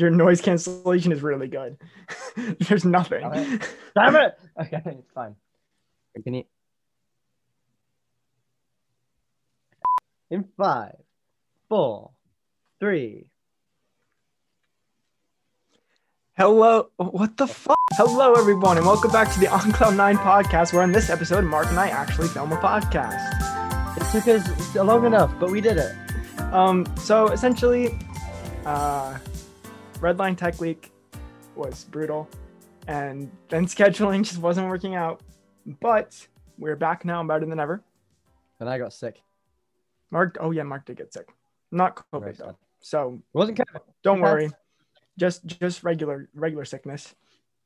your noise cancellation is really good. There's nothing. Damn Damn it! Okay, it's fine. Can you? In five, four, three. Hello, what the fuck? Hello, everyone, and welcome back to the On Cloud Nine podcast. Where in this episode, Mark and I actually film a podcast. It took us long enough, but we did it. Um, so essentially, uh, Redline Tech Week was brutal, and then scheduling just wasn't working out. But we're back now, better than ever. And I got sick. Mark, oh yeah, Mark did get sick, not COVID Very though. sad. So It wasn't COVID. don't worry, just just regular regular sickness.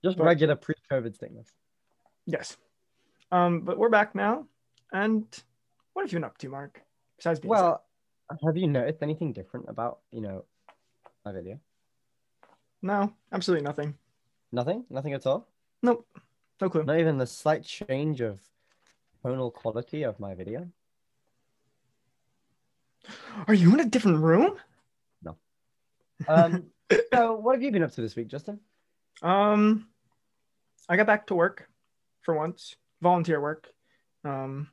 Just But- regular pre-COVID sickness. Yes. Um, but we're back now, and what have you been up to, Mark? Besides being sick? Well, have you noticed anything different about you know my video? No, absolutely nothing. Nothing. Nothing at all. Nope, no clue. Not even the slight change of tonal quality of my video. Are you in a different room? No. Um. so, what have you been up to this week, Justin? Um, I got back to work for once, volunteer work. Um,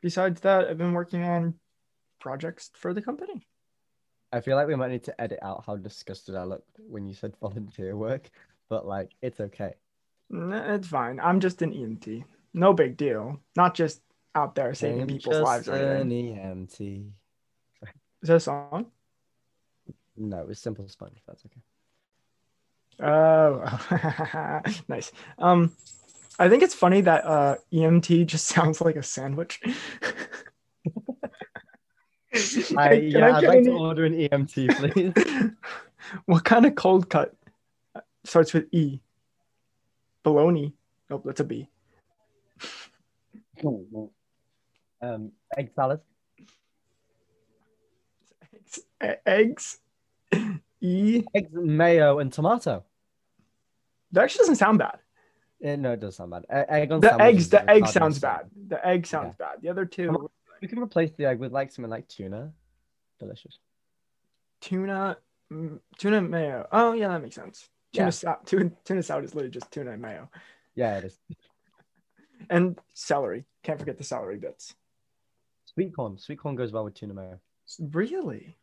besides that, I've been working on projects for the company. I feel like we might need to edit out how disgusted I looked when you said volunteer work, but like it's okay. It's fine. I'm just an EMT. No big deal. Not just out there saving I'm people's just lives or an EMT. Is that a song? No, it's simple sponge. That's okay. Oh, nice. Um, I think it's funny that uh, EMT just sounds like a sandwich. I, Can yeah, I'd get like to order an EMT, please. what kind of cold cut starts with E? Bologna. Nope, that's a B. um, egg salad. Eggs. E- eggs. E. Eggs, mayo, and tomato. That actually doesn't sound bad. Eh, no, it does sound bad. Egg on The eggs. The egg sounds bad. The egg sounds bad. The other two. We can replace the egg with like something like tuna. Delicious. Tuna. mm, Tuna mayo. Oh yeah, that makes sense. Tuna, Yeah. sal- tuna, tuna salad is literally just tuna and mayo. Yeah, it is. And celery. Can't forget the celery bits. Sweet corn. Sweet corn goes well with tuna mayo. Really?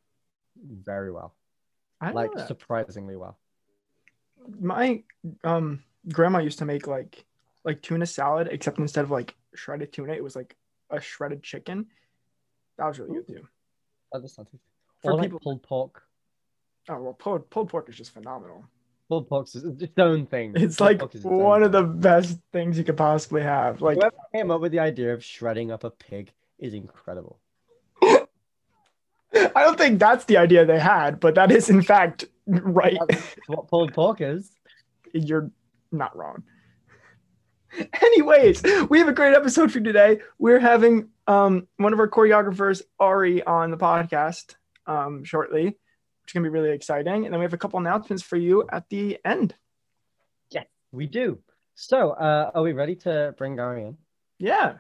Very well. I Like like surprisingly well. my um grandma used to make like like tuna salad, except instead of like shredded tuna, it was like a shredded chicken. That was really good too. That does sound. For Or like people- pulled pork. Oh well, pulled pulled pork is just phenomenal. Pulled pork is its own thing. It's Pulled like one of the best things you could possibly have. Like Whoever came up with the idea of shredding up a pig is incredible. I don't think that's the idea they had, but that is in fact right. That's what pulled pork is. You're not wrong. Anyways, we have a great episode for you today. We're having um, one of our choreographers, Ari, on the podcast um, shortly, which is going to be really exciting. And then we have a couple announcements for you at the end. Yeah, we do. So, uh, are we ready to bring Ari in? Yeah.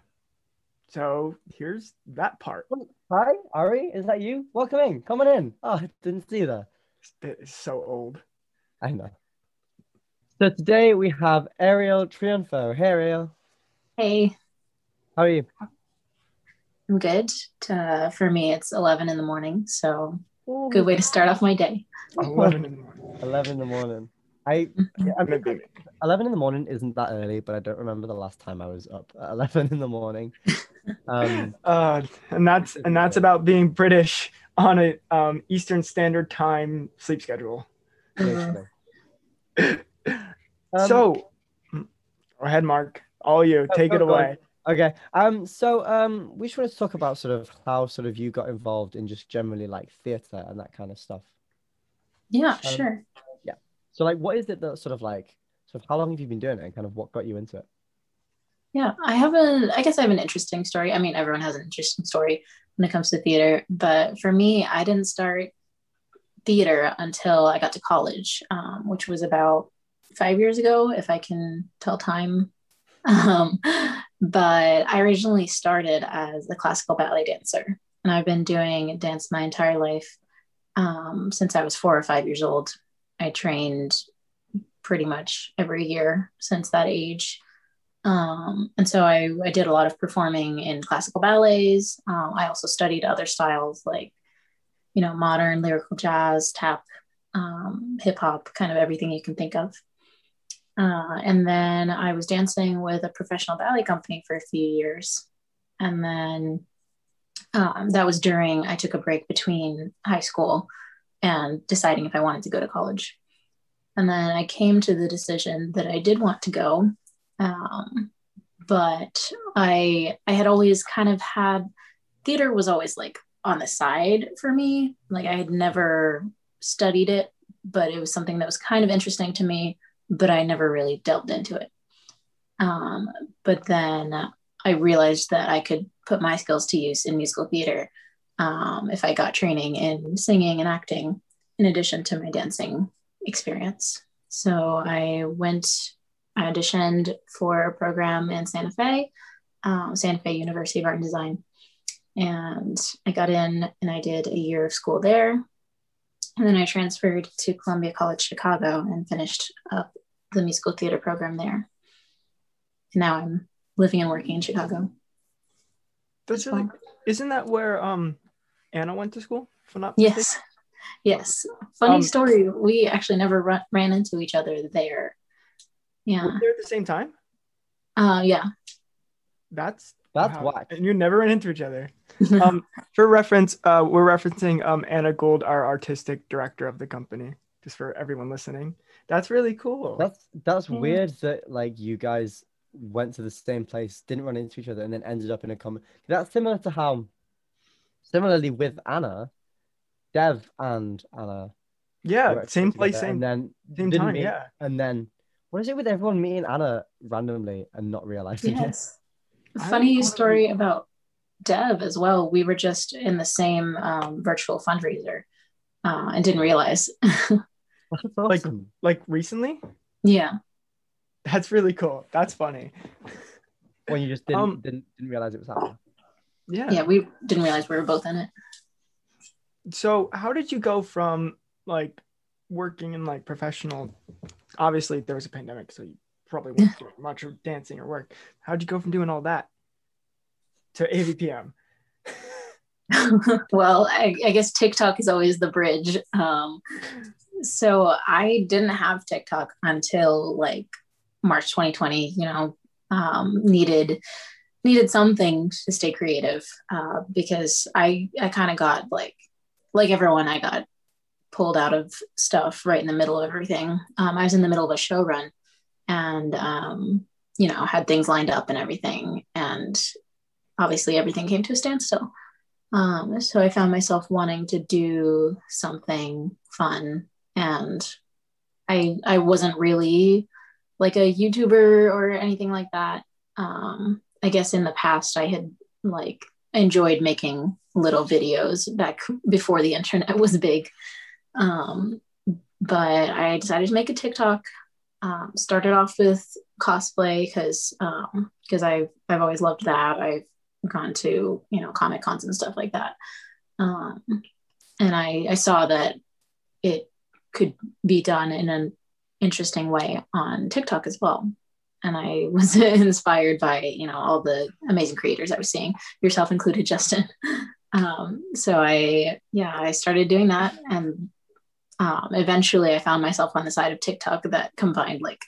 So here's that part. Hi, Ari, is that you? Welcome in. Come on in. Oh, I didn't see there. This so old. I know. So today we have Ariel Triunfo. Hey, Ariel. Hey, How are you? I'm good. Uh, for me, it's 11 in the morning, so good way to start off my day. 11 in the morning. 11 in the morning. I, Mhm. I I'm gonna mean, 11 in the morning isn't that early, but I don't remember the last time I was up at 11 in the morning. Um, Uh, and that's and that's about being British on a um, Eastern Standard Time sleep schedule. basically. Um, so, go ahead, Mark. All you. Oh, Take oh, it go away. Okay. Um. So um, we just want to talk about sort of how sort of you got involved in just generally like theatre and that kind of stuff. Yeah, Um, sure. Yeah. So like, what is it that sort of like, sort of how long have you been doing it, and kind of what got you into it? Yeah, I have a, I guess I have an interesting story. I mean, everyone has an interesting story when it comes to theater, but for me, I didn't start theater until I got to college, um, which was about five years ago, if I can tell time. Um, but I originally started as a classical ballet dancer, and I've been doing dance my entire life. um, since I was four or five years old. I trained pretty much every year since that age. Um, and so I, I did a lot of performing in classical ballets. Um, I also studied other styles like, you know, modern, lyrical jazz, tap, um, hip hop, kind of everything you can think of. Uh, and then I was dancing with a professional ballet company for a few years. And then um, that was during I took a break between high school and deciding if I wanted to go to college. And then I came to the decision that I did want to go. Um, but I I had always kind of had theater was always like on the side for me. Like I had never studied it, but it was something that was kind of interesting to me, but I never really delved into it. Um, but then I realized that I could put my skills to use in musical theater um, if I got training in singing and acting in addition to my dancing experience. So I went, I auditioned for a program in Santa Fe, um, Santa Fe University of Art and Design. And I got in and I did a year of school there. And then I transferred to Columbia College Chicago and finished up the musical theater program there. And now I'm living and working in Chicago. That's really. Isn't that where um Anna went to school? If I'm not Yes. mistaken? Yes. Funny Um, story. We actually never run, ran into each other there. Yeah. Were they at the same time? Uh, yeah. That's That's wow. whack. And you never ran into each other. Um, for reference, uh, we're referencing um Anna Gold, our artistic director of the company, just for everyone listening. That's really cool. That's that's Yeah. weird that like you guys went to the same place, didn't run into each other, and then ended up in a common. That's similar to how, similarly with Anna, Dev and Anna. yeah, worked same together, place, same and then same didn't time. meet, Yeah. and then what is it with everyone meeting Anna randomly and not realizing it? yes. I Funny don't- story about Dev as well. We were just in the same um, virtual fundraiser uh, and didn't realize. That's Like- Like recently. yeah. That's really cool. That's funny. when you just didn't Um, didn't, didn't realize it was happening. Yeah. Yeah. We didn't realize we were both in it. So how did you go from like working in like professional? Obviously, there was a pandemic, so you probably weren't doing much of dancing or work. How'd you go from doing all that to AVPM? well, I, I guess TikTok is always the bridge. Um, so I didn't have TikTok until like March 2020. You know, um, needed needed something to stay creative uh, because I I kind of got like like everyone I got pulled out of stuff right in the middle of everything. Um, I was in the middle of a show run and um, you know had things lined up and everything and obviously everything came to a standstill. Um, so I found myself wanting to do something fun, and I I wasn't really like a YouTuber or anything like that. Um, I guess in the past I had like enjoyed making little videos back before the internet was big. Um, but I decided to make a TikTok. Um, started off with cosplay because because I've I've always loved that. I've gone to you know comic cons and stuff like that. Um, and I, I saw that it could be done in an interesting way on tiktok as well. And i was inspired by you know all the amazing creators i was seeing yourself included justin. Um, so i yeah i started doing that and um, eventually i found myself on the side of tiktok that combined like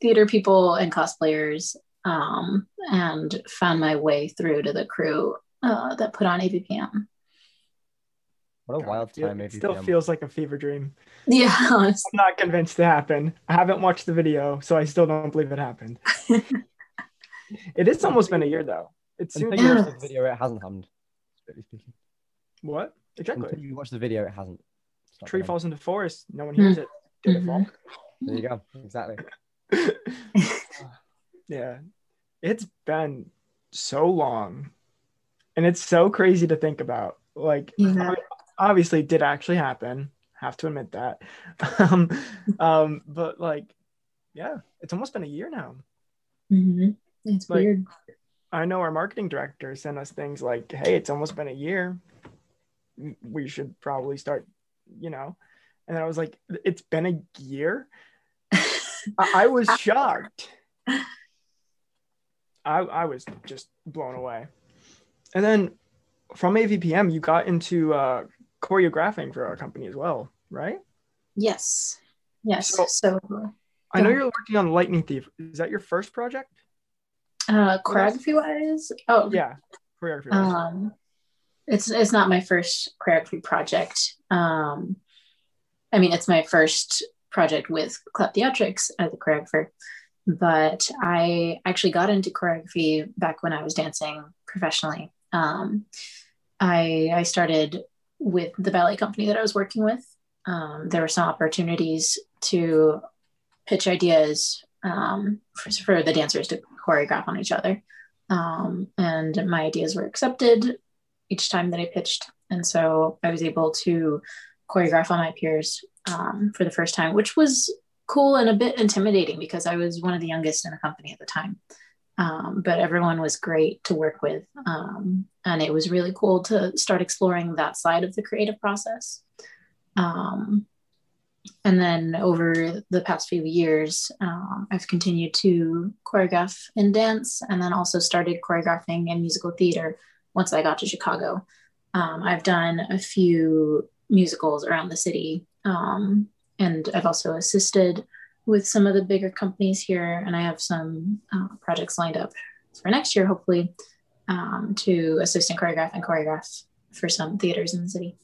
theater people and cosplayers um, and found my way through to the crew uh, that put on AVPM. What a wild it feel- time! It AVPM. still feels like a fever dream. Yeah, honest- I'm not convinced to happen. I haven't watched the video, so I still don't believe it happened. it has almost been a year though. It's soon. Until you Yeah. watch the video, it hasn't happened. Strictly speaking, What? until Exactly. you watch the video, it hasn't. It's not Tree gonna- falls into forest. No one hears it. Did it fall? There you go. Exactly. yeah. It's been so long. And it's so crazy to think about. Like Yeah. obviously it did actually happen. Have to admit that. um, um, but like, yeah, it's almost been a year now. Mhm. It's Like- weird. I know our marketing director sent us things like, hey, it's almost been a year. We should probably start you know. And I was like, it's been a year. I, I was shocked. I I was just blown away. And then from AVPM, you got into uh, choreographing for our company as well, right? Yes. Yes. So- So, I know Yeah. you're working on Lightning Thief. Is that your first project? uh, choreography wise, oh, Yeah, choreography. um, it's it's not my first choreography project. Um, I mean, it's my first project with Club Theatrics as a choreographer, but I actually got into choreography back when I was dancing professionally. Um, I I started with the ballet company that I was working with. Um, there were some opportunities to pitch ideas um, for, for the dancers to choreograph on each other. Um, and my ideas were accepted each time that I pitched. And so I was able to choreograph on my peers um, for the first time, which was cool and a bit intimidating because I was one of the youngest in the company at the time. Um, but everyone was great to work with. Um, and it was really cool to start exploring that side of the creative process. Um, and then over the past few years, um, I've continued to choreograph in dance and then also started choreographing in musical theater once I got to Chicago. Um, I've done a few musicals around the city, um, and I've also assisted with some of the bigger companies here. And I have some uh, projects lined up for next year, hopefully, um, to assist and choreograph and choreograph for some theaters in the city.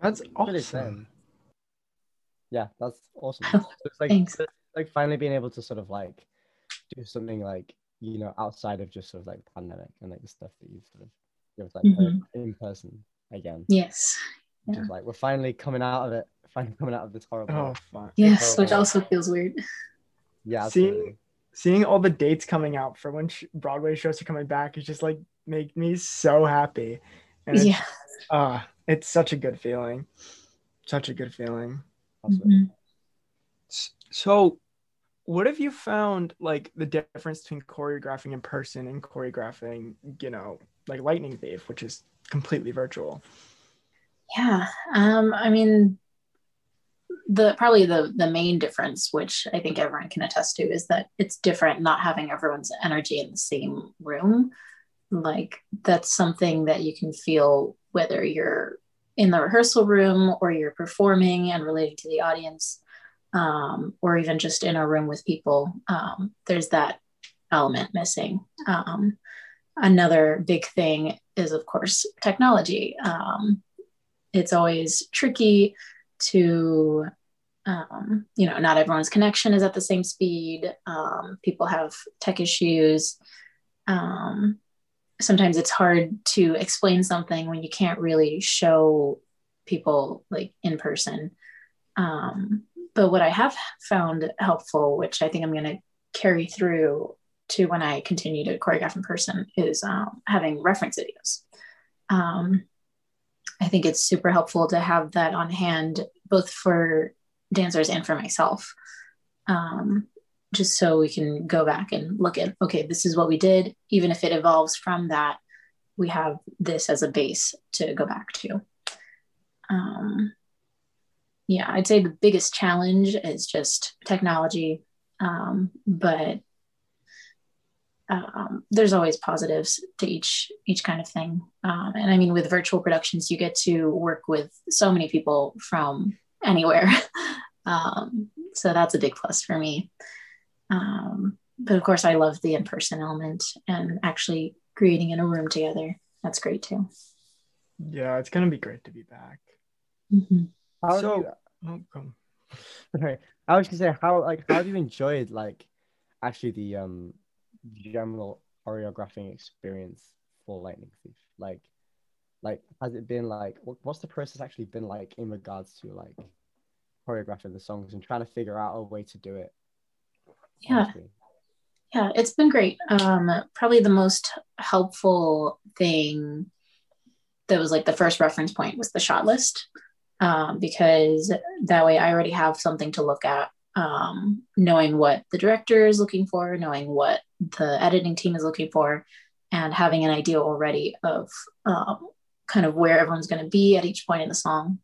That's awesome. Yeah, that's awesome. So it's like Thanks. like finally being able to sort of like do something like you know outside of just sort of like the pandemic and like the stuff that you've sort of you know, like Mhm. in person again. Yes. Which is like we're finally coming out of it. Finally coming out of this horrible. Oh, fun. Yes, Oh, which also feels weird. yeah, seeing- absolutely. Seeing all the dates coming out for when sh- Broadway shows are coming back is just like make me so happy. And it's, Yeah. uh, it's such a good feeling. Such a good feeling. absolutely. Mhm. So, what have you found like the difference between choreographing in person and choreographing, you know, like Lightning Thief, which is completely virtual? Yeah. Um, I mean, the probably the the main difference, which I think everyone can attest to, is that it's different not having everyone's energy in the same room. Like that's something that you can feel whether you're in the rehearsal room or you're performing and relating to the audience, um, or even just in a room with people. Um, there's that element missing. Um, another big thing is, of course, technology. Um, it's always tricky to um, you know not everyone's connection is at the same speed um, people have tech issues sometimes it's hard to explain something when you can't really show people like in person um, but what i have found helpful which i think i'm going to carry through to when i continue to choreograph in person is um, having reference videos um, I think it's super helpful to have that on hand, both for dancers and for myself. Um, just so we can go back and look at, okay, this is what we did. Even if it evolves from that, we have this as a base to go back to. Um, yeah, I'd say the biggest challenge is just technology. Um, but um, there's always positives to each each kind of thing um, and i mean with virtual productions you get to work with so many people from anywhere um, so that's a big plus for me um, but of course i love the in-person element and actually creating in a room together that's great too Yeah, it's gonna be great to be back. Mhm. How So- you- Oh, come. Sorry, I was gonna say how like how have you enjoyed like actually the um general choreographing experience for Lightning Thief? Like, like has it been like what, what's the process actually been like in regards to like choreographing the songs and trying to figure out a way to do it? Yeah. honestly? yeah it's been great um probably the most helpful thing that was like the first reference point was the shot list um, because that way i already have something to look at um, knowing what the director is looking for knowing what the editing team is looking for and having an idea already of um, kind of where everyone's going to be at each point in the song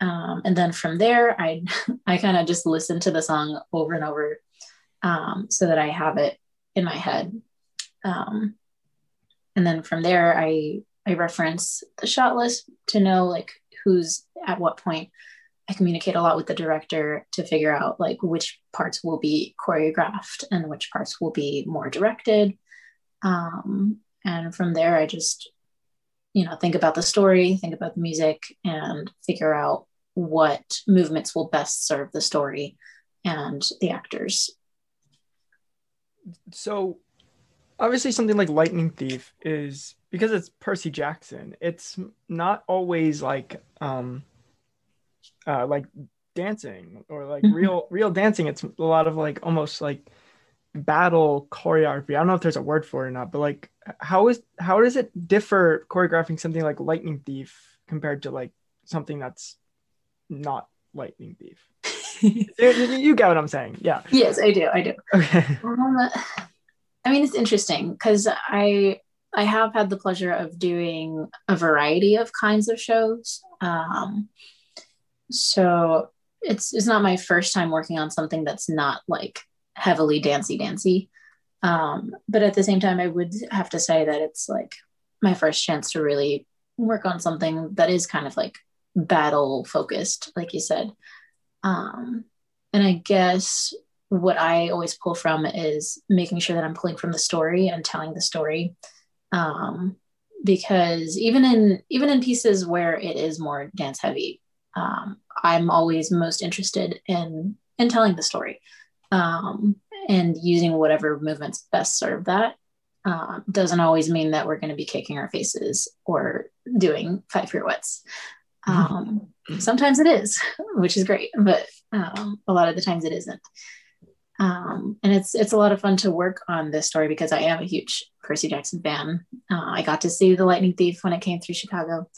Um, and then from there, I I kind of just listen to the song over and over um, so that I have it in my head. Um, and then from there, I I reference the shot list to know like who's at what point. I communicate a lot with the director to figure out like which parts will be choreographed and which parts will be more directed. Um, and from there, I just you know think about the story think about the music and figure out what movements will best serve the story and the actors so obviously something like lightning thief is because it's percy jackson it's not always like um uh like dancing or like Mhm. real real dancing. It's a lot of like almost like battle choreography. I don't know if there's a word for it or not but like how is how does it differ choreographing something like lightning thief compared to like something that's not lightning thief? You, you- you get what i'm saying. Yeah. Yes i do i do. Okay. Um, I mean, it's interesting because I I have had the pleasure of doing a variety of kinds of shows. Um, so it's it's not my first time working on something that's not like heavily dancey dancey. Um, but at the same time, I would have to say that it's like my first chance to really work on something that is kind of like battle focused, like you said. Um, and I guess what I always pull from is making sure that I'm pulling from the story and telling the story. Um, because even in even in pieces where it is more dance heavy, um, I'm always most interested in in telling the story um, and using whatever movements best serve that. Um, doesn't always mean that we're going to be kicking our faces or doing five pirouettes. Um, sometimes it is, which is great, but um, a lot of the times it isn't. Um, and it's it's a lot of fun to work on this story because I am a huge Percy Jackson fan. Uh, I got to see The Lightning Thief when it came through Chicago,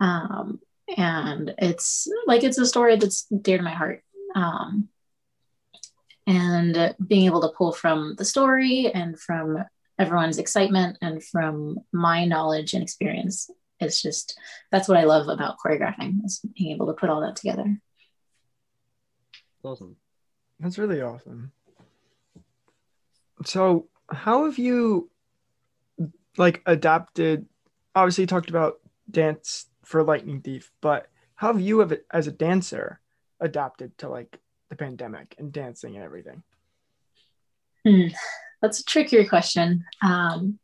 um, and it's like it's a story that's dear to my heart. Um, and being able to pull from the story and from everyone's excitement and from my knowledge and experience, it's just that's what I love about choreographing is being able to put all that together. Awesome. That's really awesome. So, how have you like adapted? Obviously, you talked about dance for Lightning Thief, but how have you, as a dancer, adapted to like the pandemic and dancing and everything? That's a trickier question. Um,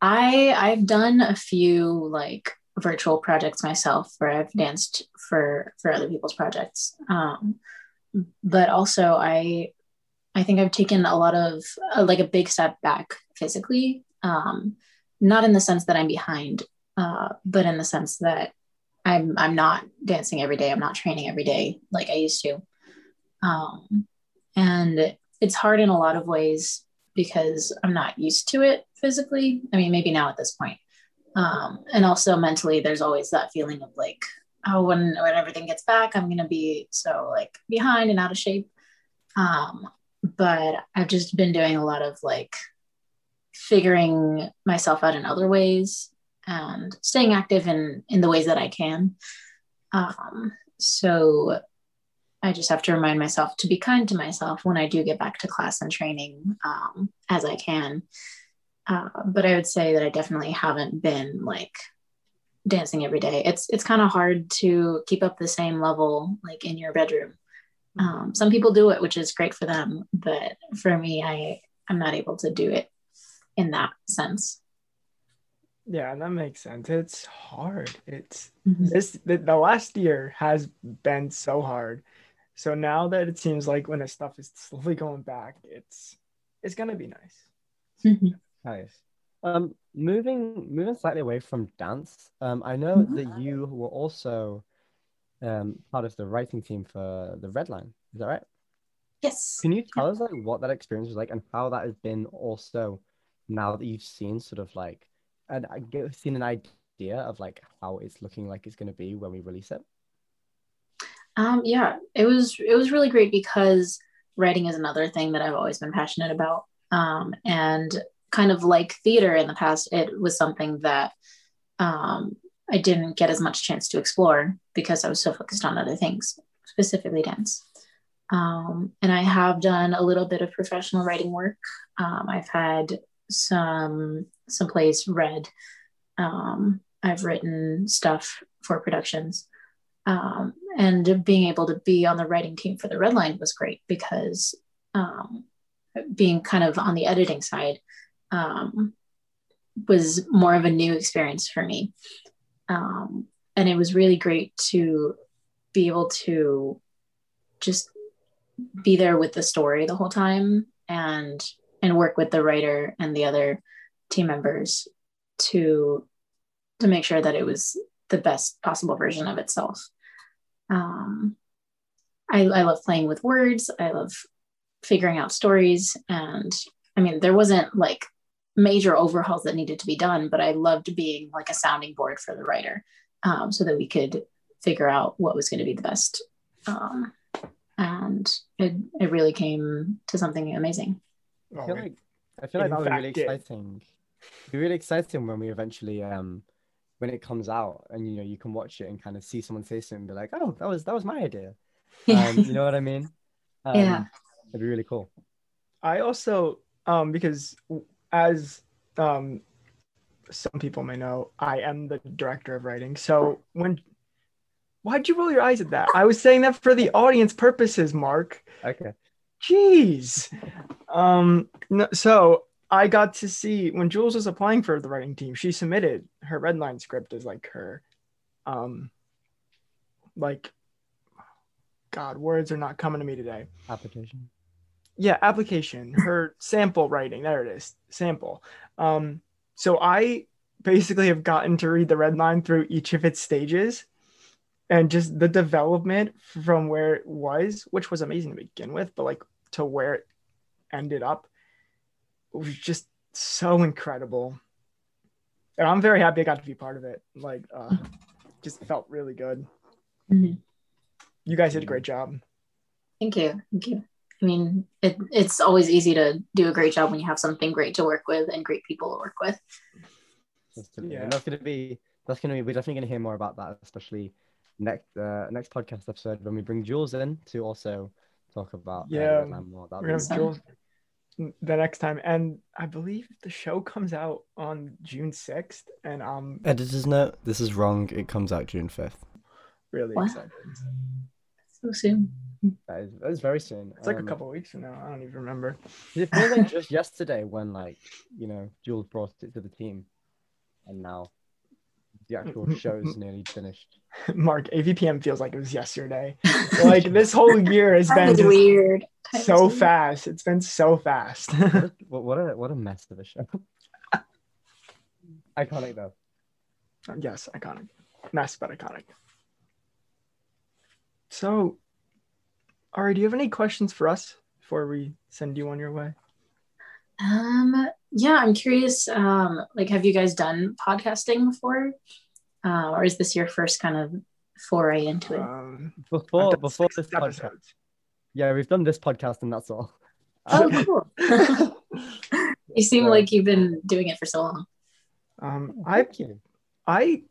I I've done a few like virtual projects myself where I've danced for for other people's projects. Um, but also I I think I've taken a lot of uh, like a big step back physically. Um, not in the sense that I'm behind, uh, but in the sense that I'm I'm not dancing every day. I'm not training every day like I used to. Um, and it's hard in a lot of ways because I'm not used to it physically. I mean, maybe now at this point. Um, and also mentally, there's always that feeling of like, oh, when when everything gets back, I'm gonna be so like behind and out of shape. Um, but I've just been doing a lot of like figuring myself out in other ways and staying active in in the ways that I can. Um, so I just have to remind myself to be kind to myself when I do get back to class and training um, as I can. Uh, but I would say that I definitely haven't been like dancing every day. It's it's kind of hard to keep up the same level like in your bedroom. Um, some people do it, which is great for them, but for me, I I'm not able to do it in that sense. Yeah, that makes sense. It's hard. It's Mhm. this the, the last year has been so hard. So now that it seems like when the stuff is slowly going back, it's it's gonna be nice. Mhm. Nice. Um, moving moving slightly away from dance. Um, I know Mhm. that you were also um part of the writing team for the Red Line. Is that right? Yes. Can you tell us like what that experience was like and how that has been also now that you've seen sort of like and I get seen an idea of like how it's looking like it's going to be when we release it? Um, yeah, it was it was really great because writing is another thing that I've always been passionate about. Um, and kind of like theater in the past, it was something that um, I didn't get as much chance to explore because I was so focused on other things, specifically dance. Um, and I have done a little bit of professional writing work. Um, I've had some some plays read. Um, I've written stuff for productions. Um, and being able to be on the writing team for the red line was great because um, being kind of on the editing side um, was more of a new experience for me. Um, and it was really great to be able to just be there with the story the whole time and and work with the writer and the other team members to to make sure that it was the best possible version of itself. Um, I, I love playing with words. I love figuring out stories. And i mean there wasn't like major overhauls that needed to be done but i loved being like a sounding board for the writer um, so that we could figure out what was going to be the best um, and it, it really came to something amazing I feel like I feel like that was really exciting. It'd be really exciting when we eventually um when it comes out and you know you can watch it and kind of see someone say something and be like, oh, that was that was my idea. Yeah. Um, you know what I mean? Um, yeah. It'd be really cool. I also um because as um some people may know, I am the director of writing. So when why'd you roll your eyes at that? I was saying that for the audience purposes, Mark. Okay. Jeez. Um no, so I got to see when Jules was applying for the writing team, she submitted her redline script as like her um like God, words are not coming to me today. Application. Yeah, application. Her sample writing. There it is. Sample. Um, so I basically have gotten to read the red line through each of its stages and just the development from where it was, which was amazing to begin with, but like to where it ended up was just so incredible. And I'm very happy I got to be part of it. Like, uh, just felt really good. Mm-hmm. You guys did a great job. Thank you. Thank you. I mean, it, it's always easy to do a great job when you have something great to work with and great people to work with. Yeah, that's gonna be that's gonna be we're definitely gonna hear more about that, especially next uh, next podcast episode when we bring Jules in to also talk about yeah uh, more. We're gonna have Jules the next time, and I believe the show comes out on June sixth, and um editor's note: this is wrong. It comes out June fifth. Really What? excited. So soon. That is, that is very soon. It's like a Um, couple weeks from now. I don't even remember. It feels like just yesterday when like you know Jules brought it to the team, and now the actual show's nearly finished. Mark, AVPM feels like it was yesterday. like this whole year has That been just weird. That so weird. fast. It's been so fast. What, what a what a mess of a show. Iconic though. yes, iconic. Mess, but iconic. So, Ari, do you have any questions for us before we send you on your way? Um, yeah, I'm curious. Um, like, have you guys done podcasting before, uh, or is this your first kind of foray into it? Um, Before before six this podcast, yeah, we've done this podcast and that's all. oh, cool. you seem Yeah. like you've been doing it for so long. Um, I Thank. I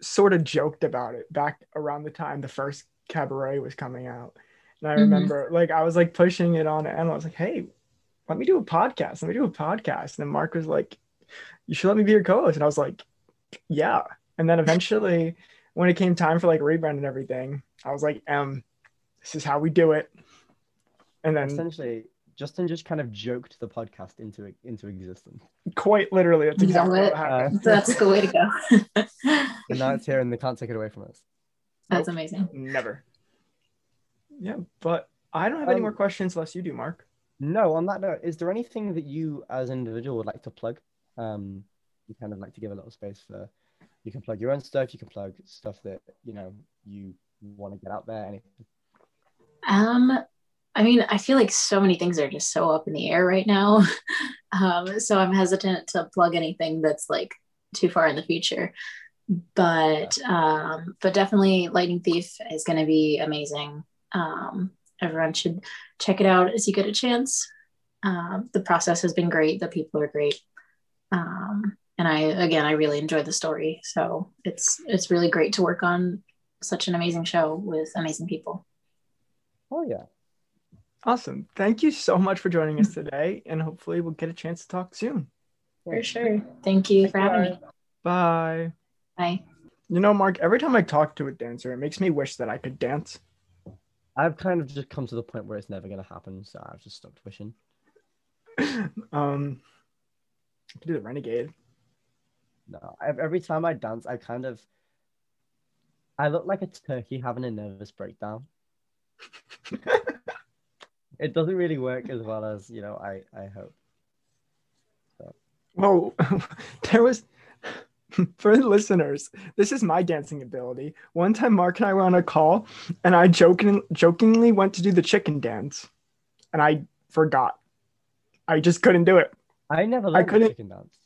sort of joked about it back around the time the first cabaret was coming out. And I Mhm. remember like I was like pushing it on and I was like, hey, let me do a podcast. Let me do a podcast. And then Mark was like, you should let me be your co-host. And I was like, yeah. And then eventually when it came time for like rebrand and everything, I was like, um, this is how we do it. And then Essentially, Justin just kind of joked the podcast into into existence. quite literally, that's You know exactly what what? happened. That's the way to go. And now it's here and they can't take it away from us. That's amazing. Never. Yeah, but I don't have any Um, more questions unless you do, Mark. No, on that note, is there anything that you as an individual would like to plug? Um, you kind of like to give a little space for you can plug your own stuff, you can plug stuff that you know you want to get out there. Anything. Um, I mean, I feel like so many things are just so up in the air right now. Um, so I'm hesitant to plug anything that's like too far in the future. But um, but definitely Lightning Thief is gonna be amazing. Um, everyone should check it out as you get a chance. Um, the process has been great, the people are great. Um, and I again I really enjoyed the story. So it's it's really great to work on such an amazing show with amazing people. Oh yeah. Awesome. Thank you so much for joining us today, and hopefully we'll get a chance to talk soon. For sure. Thank you for having me. Bye. Bye. You know, Mark, every time I talk to a dancer, it makes me wish that I could dance. I've kind of just come to the point where it's never gonna happen, so I've just stopped wishing. um, do the renegade. No, every time I dance, I kind of, I look like a turkey having a nervous breakdown. it doesn't really work as well as you know. I I hope. Well, there was for the listeners. This is my dancing ability. One time, Mark and I were on a call, and I joking jokingly went to do the chicken dance, and I forgot. I just couldn't do it. I never learned the couldn't- chicken dance.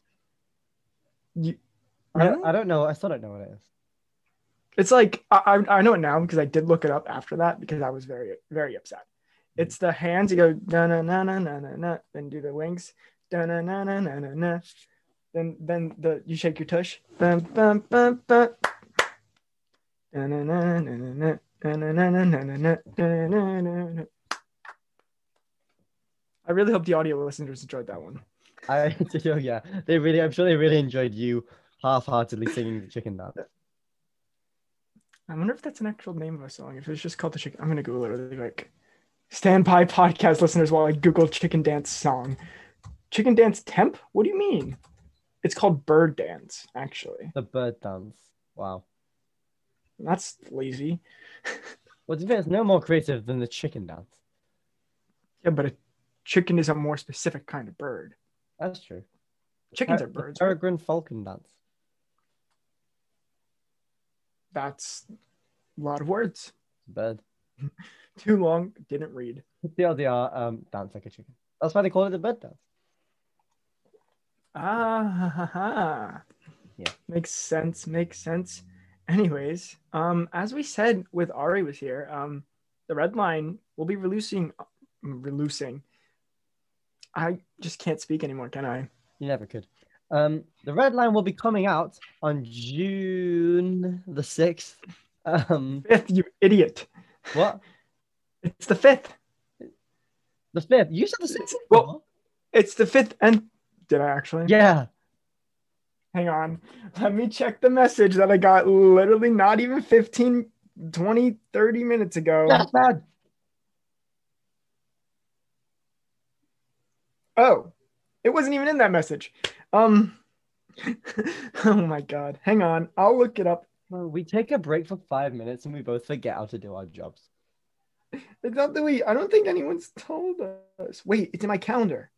You, I, Really? I don't know. I still don't know what it is. It's like I, I I know it now because I did look it up after that because I was very very upset. Hmm. It's the hands. You go na na na na na na. Then do the wings. Na na na na na na. Then then the you shake your tush. Bum bum bum bum. I really hope the audio listeners enjoyed that one. I do, yeah. They really, I'm sure they really enjoyed you half-heartedly singing the chicken dance. I wonder if that's an actual name of a song. If it's just called the chicken, I'm gonna Google it really quick. Stand by podcast listeners while I Google chicken dance song. Chicken dance temp? What do you mean? It's called bird dance, actually. The bird dance. Wow. That's lazy. Well, to be fair, it's no more creative than the chicken dance. Yeah, but a chicken is a more specific kind of bird. That's true. Chickens are birds. The right? peregrine falcon dance. That's a lot of words. Bird. Too long, didn't read. TLDR, um, dance like a chicken. That's why they call it the bird dance. Ah, ha, ha. Yeah. Makes sense. Makes sense. Anyways, um, as we said with Ari was here, um, the red line will be releasing, releasing. I just can't speak anymore, can I? You never could. Um, the red line will be coming out on June the sixth. Um, Fifth, you idiot! what? It's the fifth. The fifth? You said the sixth. Well- It's the fifth, and did I actually? yeah. Hang on. Let me check the message that I got literally not even 15, 20, 30 minutes ago. That's bad. Oh, it wasn't even in that message. Um, oh my god. Hang on. I'll look it up. Well, we take a break for five minutes and we both forget how to do our jobs. It's not that we, I don't think anyone's told us. Wait, it's in my calendar.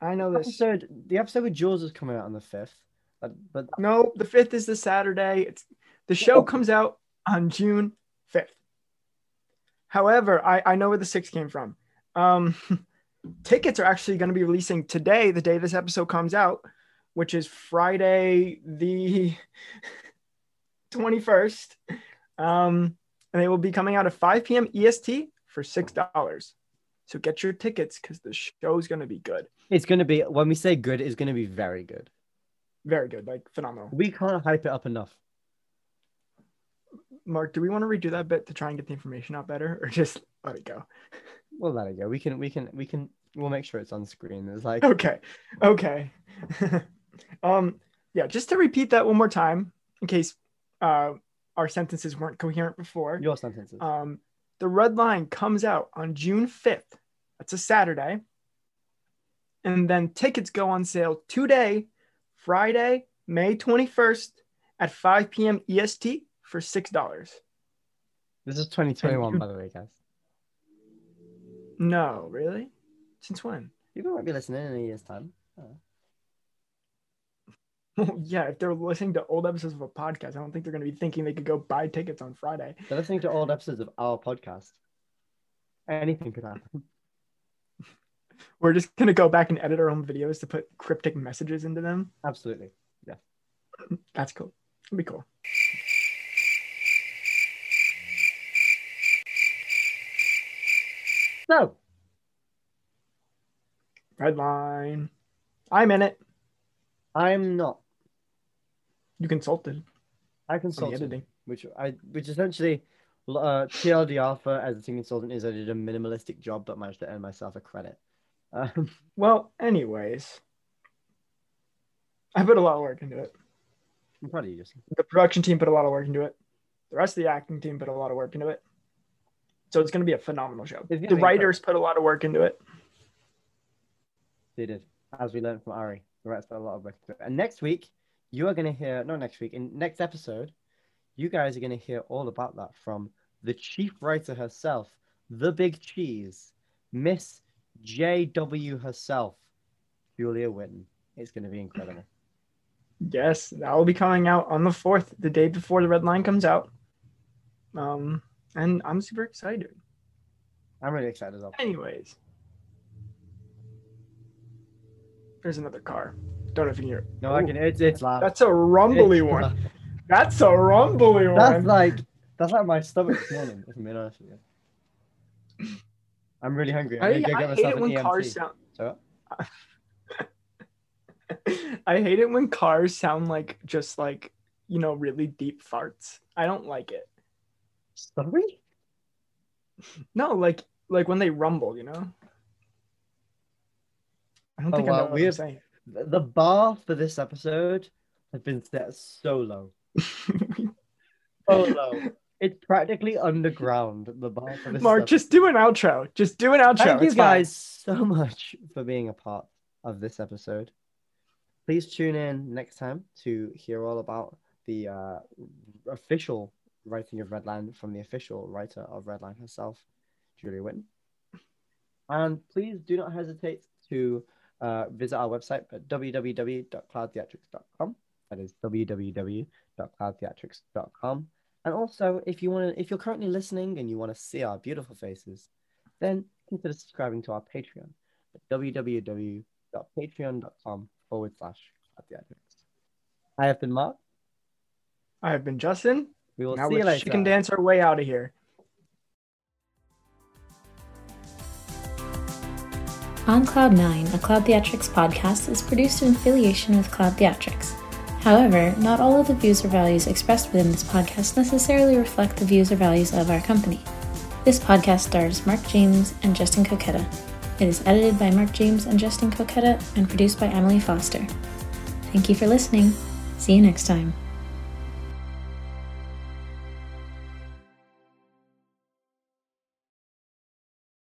I know this. Episode, the episode with Jules is coming out on the fifth, but, but No, the 5th is the Saturday. It's the show comes out on June 5th. However, I, I know where the 6th came from. Um, tickets are actually going to be releasing today, the day this episode comes out, which is Friday the 21st. Um, and they will be coming out at 5 p.m. EST for $6. So get your tickets because the show's going to be good. it's going to be, when we say good, it's going to be very good. Very good, like phenomenal. We can't hype it up enough. Mark, do we want to redo that bit to try and get the information out better or just let it go? We'll let it go. We can, we can, we can, we'll make sure it's on screen. It's like, Okay. Okay. um yeah, just to repeat that one more time in case uh our sentences weren't coherent before. your sentences. Um the red line comes out on June 5th. That's a Saturday. And then tickets go on sale today, Friday, May 21st at 5 p.m. EST for $6. This is 2021, you- by the way, guys. No, really? Since when? People might be listening in a year's time. Well, yeah, if they're listening to old episodes of a podcast, I don't think they're going to be thinking they could go buy tickets on Friday. They're listening to old episodes of our podcast. Anything could happen. We're just going to go back and edit our own videos to put cryptic messages into them. Absolutely. Yeah. That's cool. It'd be cool. So, Red line. I'm in it. I'm not. You consulted I consulted, editing. which I which essentially uh, TLDR for as a team consultant is I did a minimalistic job but managed to earn myself a credit. Um, Well, anyways, I put a lot of work into it. I'm proud of you, Justin. The production team put a lot of work into it. The rest of the acting team put a lot of work into it. So it's going to be a phenomenal show. The writers put a lot of work into it. They did, as we learned from Ari. The rest put a lot of work into it. And next week, you are going to hear, not next week, in next episode, you guys are going to hear all about that from the chief writer herself, the big cheese, Miss JW herself, Julia Witten. It's going to be incredible. Yes, that will be coming out on the 4th, the day before the red line comes out. Um, and I'm super excited. I'm really excited as well. Anyways, there's another car. Don't know if you can hear it. No, I can. It's it's loud. That's a rumbly It's one. loud. That's a rumbly That's one. That's like that's like my stomach this. If I'm honest with you. I'm really hungry. I'm I, I get hate it when EMT. cars sound. So I hate it when cars sound like just like you know really deep farts. I don't like it. sorry. No, like like when they rumble, you know. I don't Oh, think I wow, know what we I'm have- saying. The bar for this episode has been set so low. So low. It's practically underground. The bar for this. Mark, episode. just do an outro. Just do an outro. Thank you It's fine. guys so much for being a part of this episode. Please tune in next time to hear all about the uh, official writing of Redline from the official writer of Redline herself, Julia Witten. And please do not hesitate to uh, visit our website at www.cloudtheatrics.com. That is www.cloudtheatrics.com. And also, if you want to, if you're currently listening and you want to see our beautiful faces, then consider subscribing to our Patreon at www.patreon.com forward slash theatrics. I have been Mark. I have been Justin. We will now see you later. chicken dance our way out of here. On Cloud 9, a Cloud Theatrics podcast is produced in affiliation with Cloud Theatrics. However, not all of the views or values expressed within this podcast necessarily reflect the views or values of our company. This podcast stars Mark James and Justin Coquetta. It is edited by Mark James and Justin Coquetta and produced by Emily Foster. Thank you for listening. See you next time.